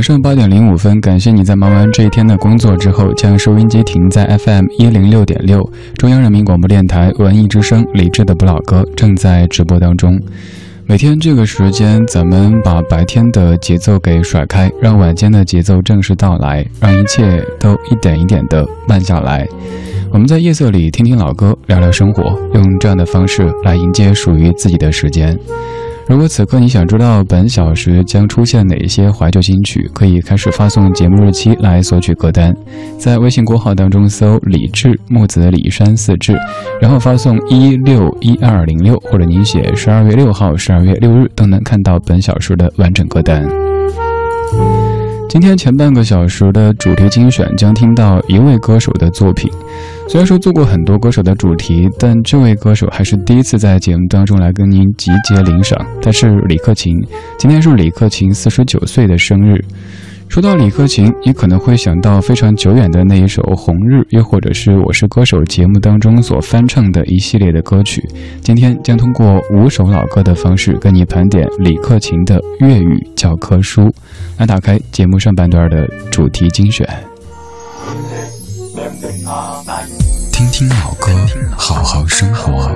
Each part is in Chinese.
晚上八点零五分，感谢你在忙完这一天的工作之后，将收音机停在 FM 一零六点六，中央人民广播电台文艺之声，李志的不老歌正在直播当中。每天这个时间，咱们把白天的节奏给甩开，让晚间的节奏正式到来，让一切都一点一点的慢下来。我们在夜色里听听老歌，聊聊生活，用这样的方式来迎接属于自己的时间。如果此刻你想知道本小时将出现哪些怀旧金曲，可以开始发送节目日期来索取歌单，在微信公号当中搜“李志木子李山四志”，然后发送一六一二零六，或者您写十二月六号、十二月六日，都能看到本小时的完整歌单。今天前半个小时的主题精选将听到一位歌手的作品。虽然说做过很多歌手的主题，但这位歌手还是第一次在节目当中来跟您集结领赏。他是李克勤，今天是李克勤四十九岁的生日。说到李克勤，你可能会想到非常久远的那一首《红日》，又或者是《我是歌手》节目当中所翻唱的一系列的歌曲。今天将通过五首老歌的方式，跟你盘点李克勤的粤语教科书。来打开节目上半段的主题精选，听听老歌，好好生活。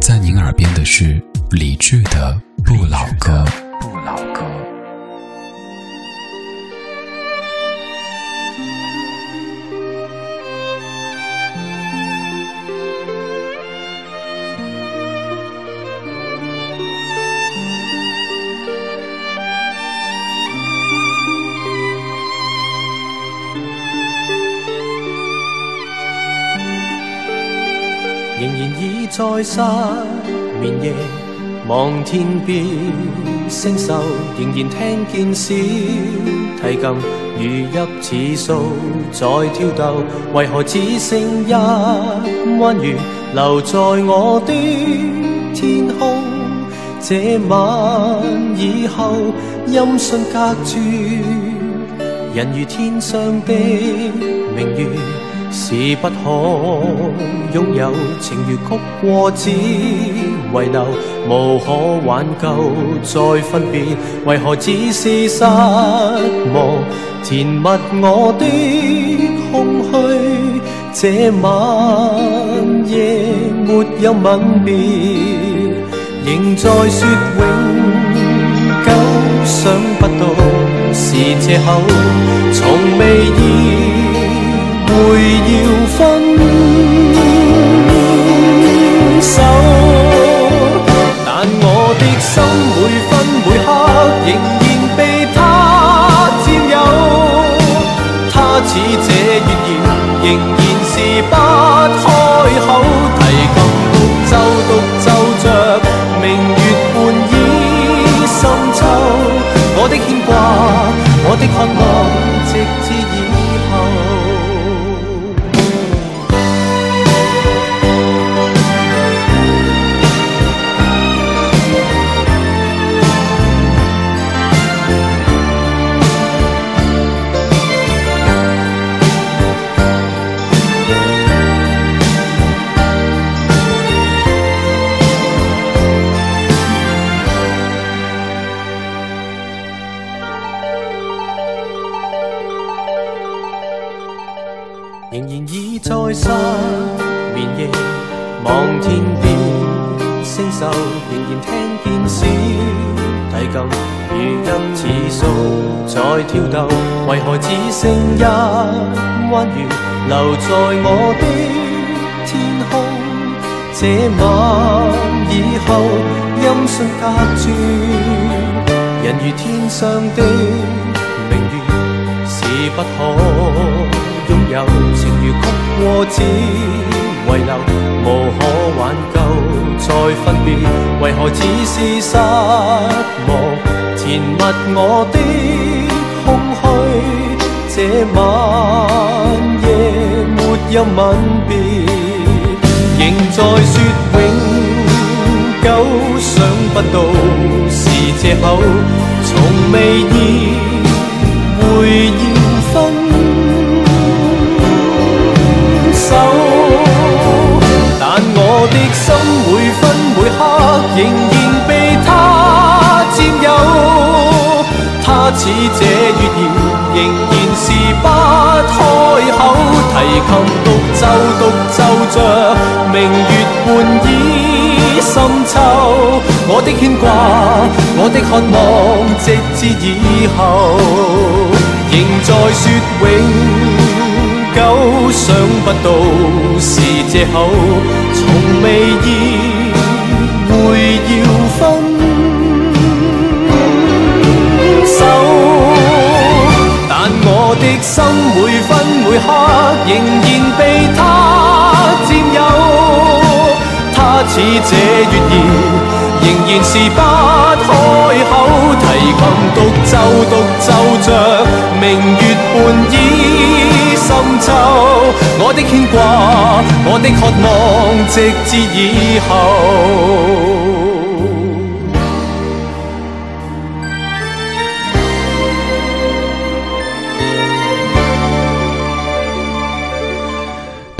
在您耳边的是李志的《不老歌》。在失眠夜，望天边星宿，仍然听见小提琴如泣似诉在挑逗。为何只剩一弯月留在我的天空？这晚以后，音讯隔绝，人如天上的明月。是不可拥有，情如曲过只遗留，无可挽救再分别，为何只是失望？填密我的空虚，这晚夜没有吻别，仍在说永久，想不到是借口，从未意。会要分手，但我的心每分每刻仍然被他占有。他似这月圆，仍然是不如天上的明月，是不可拥有。情如曲过只遗留，无可挽救再分别，为何只是失望？填密我的。这晚夜没有吻别，仍在说永久，想不到借口，从未意会要分手，但我的心每分每刻仍然被他占有。他似这月儿，仍然是不开口。提琴独奏，独奏着明月半倚深秋。我的牵挂，我的渴望，直至以后，仍在说永久。想不到是借口，从未意会要分手。但。我的心每分每刻仍然被，他似这月儿，仍然是不开口。提琴独奏独奏着明月半倚深秋，我的牵挂，我的渴望，直至以后。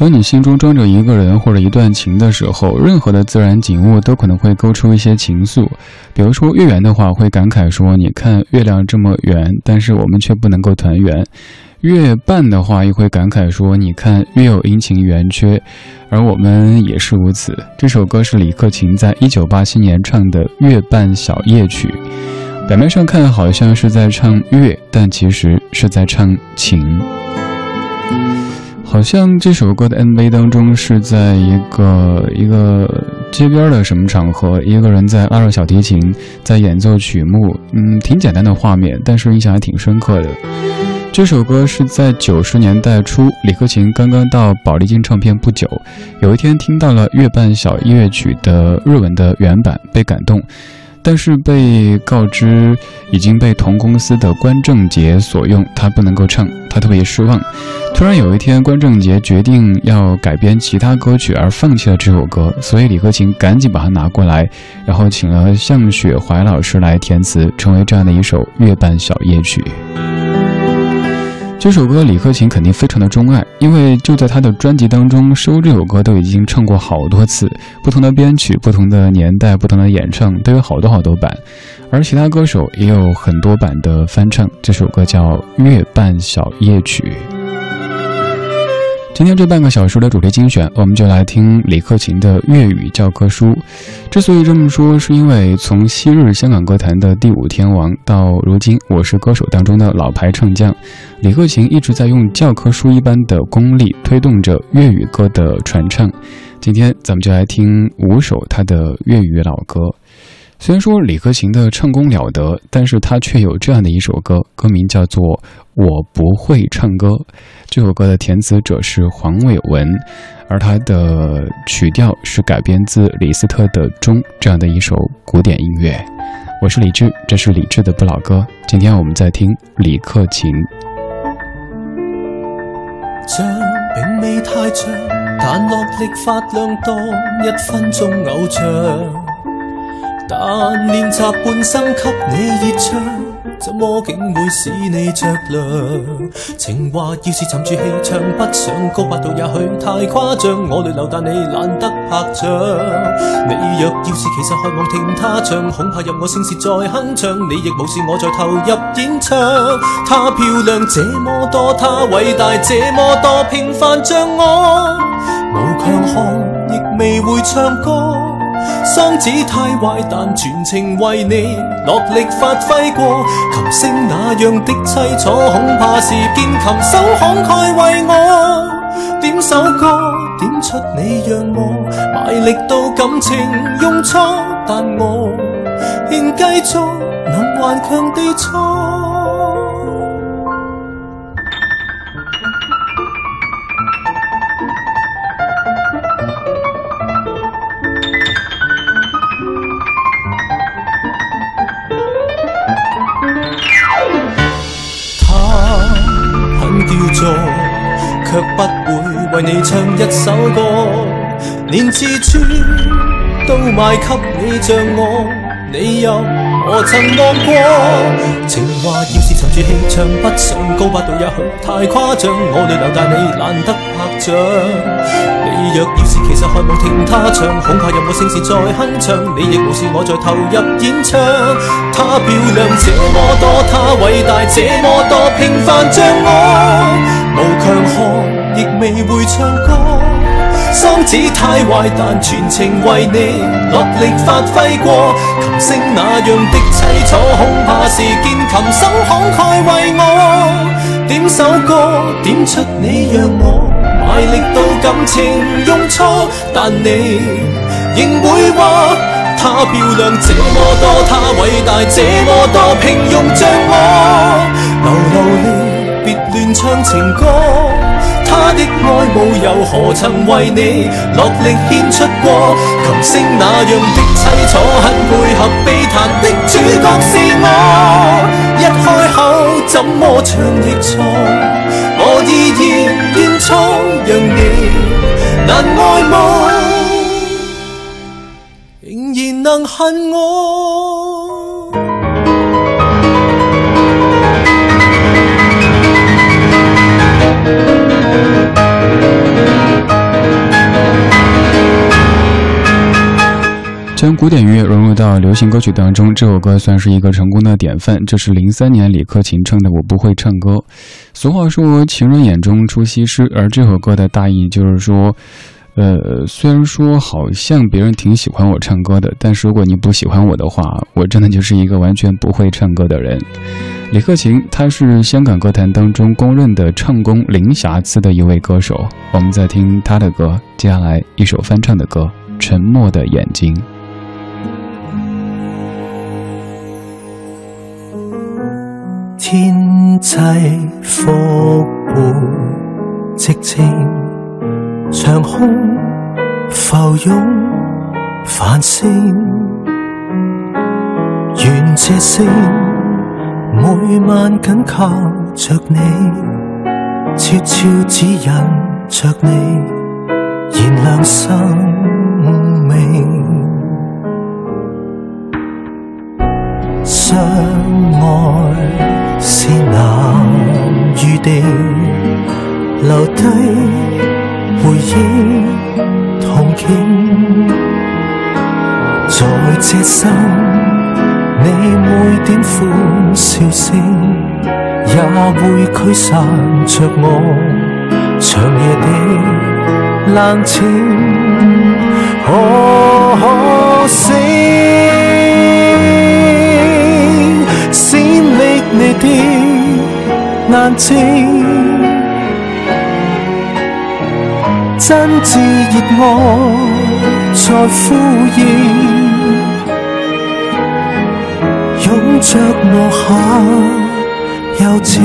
当你心中装着一个人或者一段情的时候，任何的自然景物都可能会勾出一些情愫。比如说月圆的话，会感慨说：“你看月亮这么圆，但是我们却不能够团圆。”月半的话，又会感慨说：“你看月有阴晴圆缺，而我们也是如此。”这首歌是李克勤在一九八七年唱的《月半小夜曲》，表面上看好像是在唱月，但其实是在唱情。好像这首歌的 MV 当中是在一个一个街边的什么场合，一个人在拉着小提琴在演奏曲目，嗯，挺简单的画面，但是印象还挺深刻的。这首歌是在九十年代初，李克勤刚刚到宝丽金唱片不久，有一天听到了《月半小夜曲》的日文的原版，被感动。但是被告知已经被同公司的关正杰所用，他不能够唱，他特别失望。突然有一天，关正杰决定要改编其他歌曲，而放弃了这首歌，所以李克勤赶紧把它拿过来，然后请了向雪怀老师来填词，成为这样的一首《月半小夜曲》。这首歌李克勤肯定非常的钟爱，因为就在他的专辑当中收这首歌都已经唱过好多次，不同的编曲、不同的年代、不同的演唱都有好多好多版，而其他歌手也有很多版的翻唱。这首歌叫《月半小夜曲》。今天这半个小时的主题精选，我们就来听李克勤的粤语教科书。之所以这么说，是因为从昔日香港歌坛的第五天王到如今《我是歌手》当中的老牌唱将，李克勤一直在用教科书一般的功力推动着粤语歌的传唱。今天咱们就来听五首他的粤语老歌。虽然说李克勤的唱功了得，但是他却有这样的一首歌，歌名叫做《我不会唱歌》。这首歌的填词者是黄伟文，而他的曲调是改编自李斯特的《钟》这样的一首古典音乐。我是李志，这是李志的不老歌。今天我们在听李克勤。像并未太长，但落力发亮多一分钟偶像。但练习半生给你热唱，怎么竟会使你着凉？情话要是沉住气唱不上高八度，也许太夸张。我泪流，但你懒得拍掌。你若要是其实渴望听他唱，恐怕任我声线再哼唱，你亦无视我在投入演唱。她漂亮这么多，她伟大这么多，平凡像我，无强项亦未会唱歌。双子太坏，但全情为你落力发挥过。琴声那样的凄楚，恐怕是见琴手慷慨为我点首歌，点出你让我卖力到感情用错，但我仍继续能顽强地错。为你唱一首歌，连自尊都卖给你，像我，你又。何曾望过？情话要是沉住气唱不上高八度，也许太夸张。我泪流，但你难得拍掌。你若要是其实渴望听他唱，恐怕任何声线再哼唱，你亦无视我在投入演唱。他漂亮这么多，他伟大这么多，平凡像我，心子太坏，但全情为你落力发挥过。琴声那样的凄楚，恐怕是见琴手慷慨为我点首歌，点出你让我卖力到感情用错。但你仍会话，她漂亮这么多，她伟大这么多，平庸像我，流流泪，别乱唱情歌。他的爱慕又何曾为你落力献出过？琴声那样的凄楚，很配合悲叹的主角是我。一开口怎么唱亦错，我依然认错，让你难爱慕，仍然能恨我。将古典音乐融入到流行歌曲当中，这首歌算是一个成功的典范。这是零三年李克勤唱的《我不会唱歌》。俗话说“情人眼中出西施”，而这首歌的大意就是说，呃，虽然说好像别人挺喜欢我唱歌的，但是如果你不喜欢我的话，我真的就是一个完全不会唱歌的人。李克勤，他是香港歌坛当中公认的唱功零瑕疵的一位歌手。我们在听他的歌，接下来一首翻唱的歌《沉默的眼睛》。天际伏伴寂静，长空浮涌繁星，愿这星每晚紧靠着你，悄悄指引着你，燃亮生命。相爱是难预定，留低回忆同景。在这生，你每点欢笑声，也会驱散着我长夜的冷清。可惜。你的眼睛，真挚热爱在呼应，拥着我下幽静。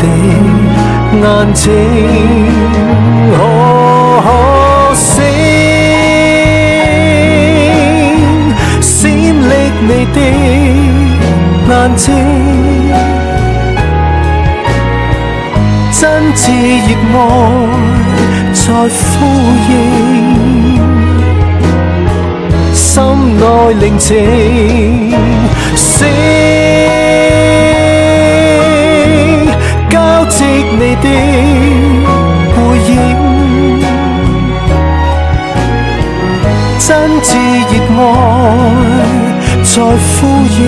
的眼睛，可惜闪匿你的眼睛，真挚热爱在呼应。心内宁静，你的背影，真挚热爱在呼应，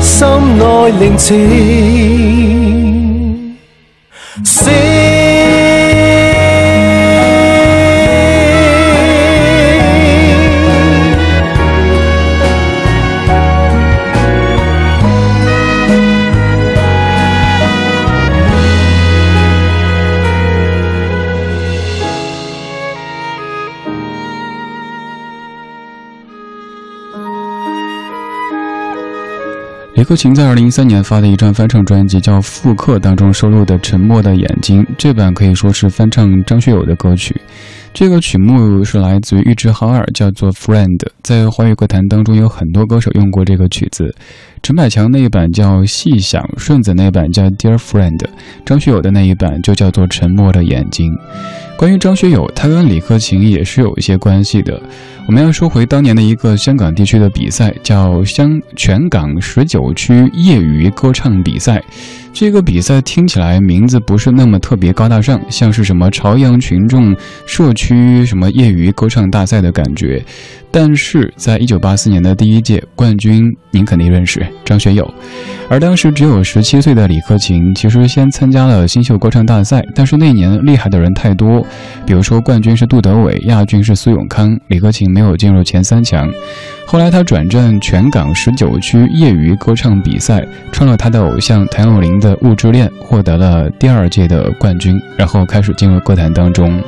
心内宁静，李克勤在二零一三年发的一张翻唱专辑叫《复刻》当中收录的《沉默的眼睛》，这版可以说是翻唱张学友的歌曲。这个曲目是来自于一支好耳，叫做《Friend》。在华语歌坛当中，有很多歌手用过这个曲子。陈百强那一版叫《细想》，顺子那一版叫《Dear Friend》，张学友的那一版就叫做《沉默的眼睛》。关于张学友，他跟李克勤也是有一些关系的。我们要说回当年的一个香港地区的比赛，叫香全港十九区业余歌唱比赛。这个比赛听起来名字不是那么特别高大上，像是什么朝阳群众社区什么业余歌唱大赛的感觉。但是在一九八四年的第一届冠军，您肯定认识张学友。而当时只有十七岁的李克勤，其实先参加了新秀歌唱大赛，但是那年厉害的人太多，比如说冠军是杜德伟，亚军是苏永康，李克勤没有进入前三强。后来他转战全港十九区业余歌唱比赛，唱了他的偶像谭咏麟的《雾之恋》，获得了第二届的冠军，然后开始进入歌坛当中。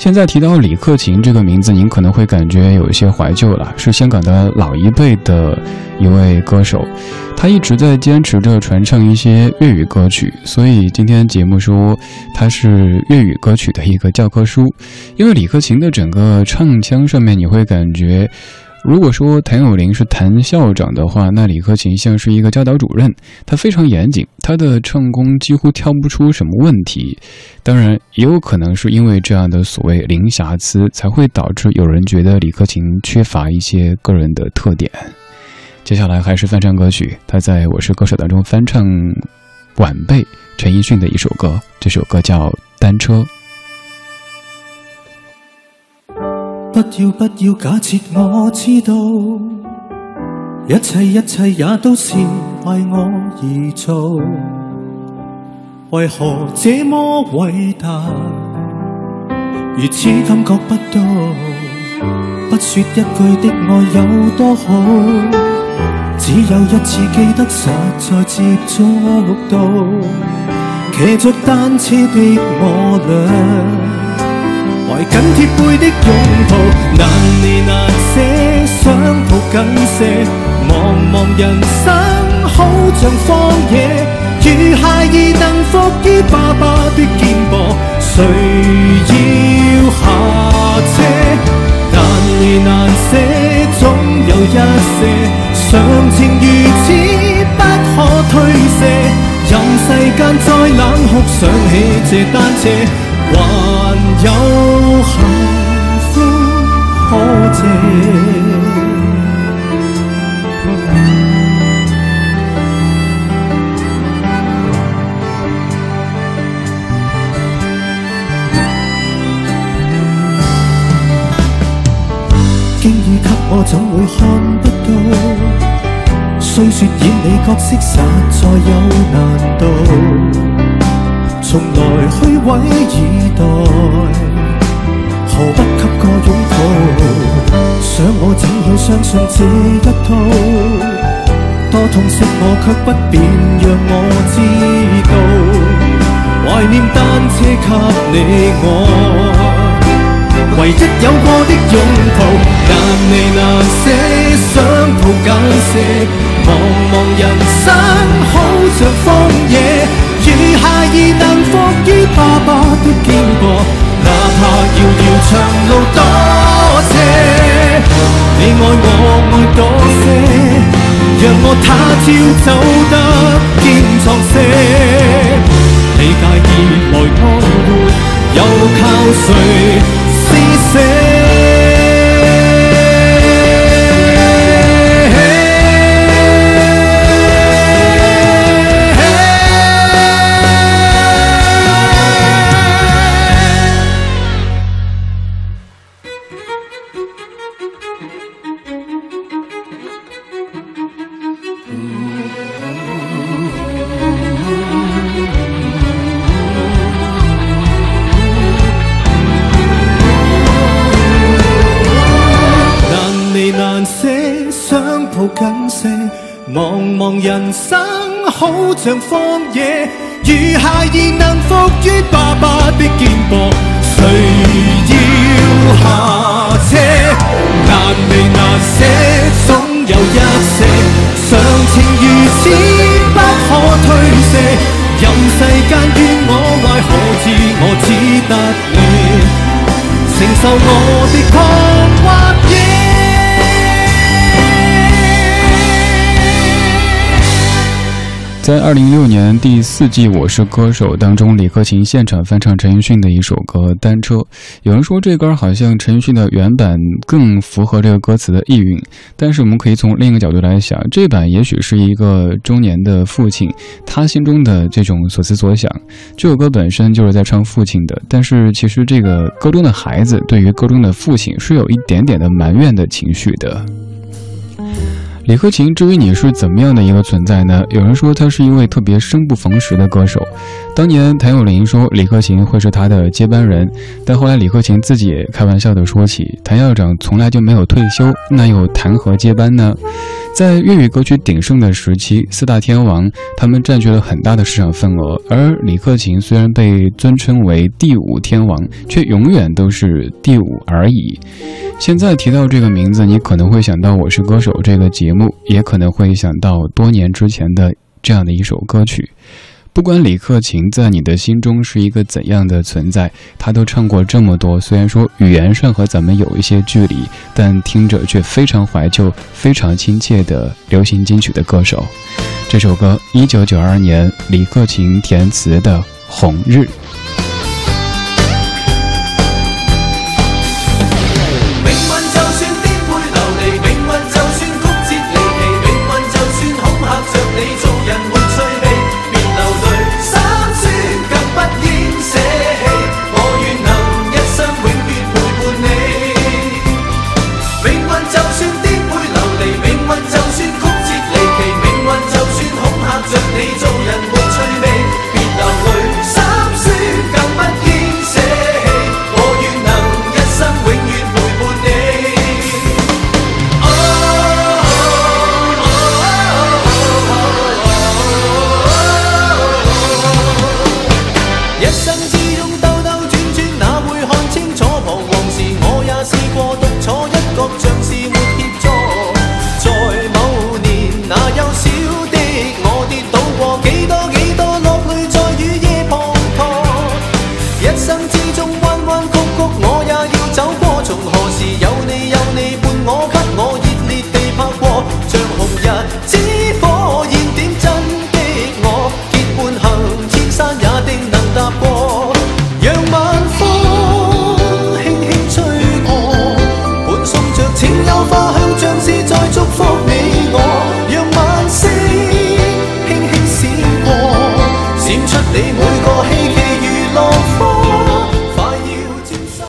现在提到李克勤这个名字，您可能会感觉有一些怀旧了，是香港的老一辈的一位歌手，他一直在坚持着传唱一些粤语歌曲，所以今天节目说他是粤语歌曲的一个教科书，因为李克勤的整个唱腔上面，你会感觉。如果说谭咏麟是谭校长的话，那李克勤像是一个教导主任，他非常严谨，他的唱功几乎挑不出什么问题。当然，也有可能是因为这样的所谓零瑕疵，才会导致有人觉得李克勤缺乏一些个人的特点。接下来还是翻唱歌曲，他在我是歌手当中翻唱晚辈陈奕迅的一首歌，这首歌叫《单车》。不要不要假设我知道，一切一切也都是为我而做。为何这么伟大，如此感觉不到？不说一句的爱有多好，只有一次记得实在接触到，骑着单车的我俩。怀紧贴背的拥抱，难离难舍，想抱紧些。茫茫人生好像荒野，如孩儿能伏于爸爸的肩膊，谁要下车？难离难舍，总有一些常情如此不可推卸。任世间再冷酷，想起这单车。还有幸福可借，经已给我怎会看？说演你角色实在有难度。从来虚伪以待，何不给个拥抱？想我怎去相信这一套？多痛惜我却不便让我知道。怀念单车给你我。唯一有过的拥抱，难离难舍，想抱紧些。茫茫人生好像荒野。如孩儿能伏于爸爸的肩膊，哪怕遥遥长路多斜，你爱我爱多些，让我他朝走得坚壮些。你介意来安活，又靠谁人生好像荒野如孩儿能伏于爸爸的肩膊谁要下车难离难舍总有一些常情如此不可推卸任世间怨我爱可知我只得你承受我的狂在二零一六年第四季《我是歌手》当中，李克勤现场翻唱陈奕迅的一首歌《单车》。有人说这歌好像陈奕迅的原版更符合这个歌词的意蕴，但是我们可以从另一个角度来想，这版也许是一个中年的父亲他心中的这种所思所想。这首歌本身就是在唱父亲的，但是其实这个歌中的孩子对于歌中的父亲是有一点点的埋怨的情绪的。李克勤，至于你是怎么样的一个存在呢？有人说他是一位特别生不逢时的歌手。当年谭咏麟说李克勤会是他的接班人，但后来李克勤自己也开玩笑的说起，谭校长从来就没有退休，那又谈何接班呢？在粤语歌曲鼎盛的时期，四大天王他们占据了很大的市场份额，而李克勤虽然被尊称为第五天王，却永远都是第五而已。现在提到这个名字，你可能会想到《我是歌手》这个节目，也可能会想到多年之前的这样的一首歌曲。不管李克勤在你的心中是一个怎样的存在，他都唱过这么多。虽然说语言上和咱们有一些距离，但听着却非常怀旧、非常亲切的流行金曲的歌手。这首歌，一九九二年李克勤填词的《红日》。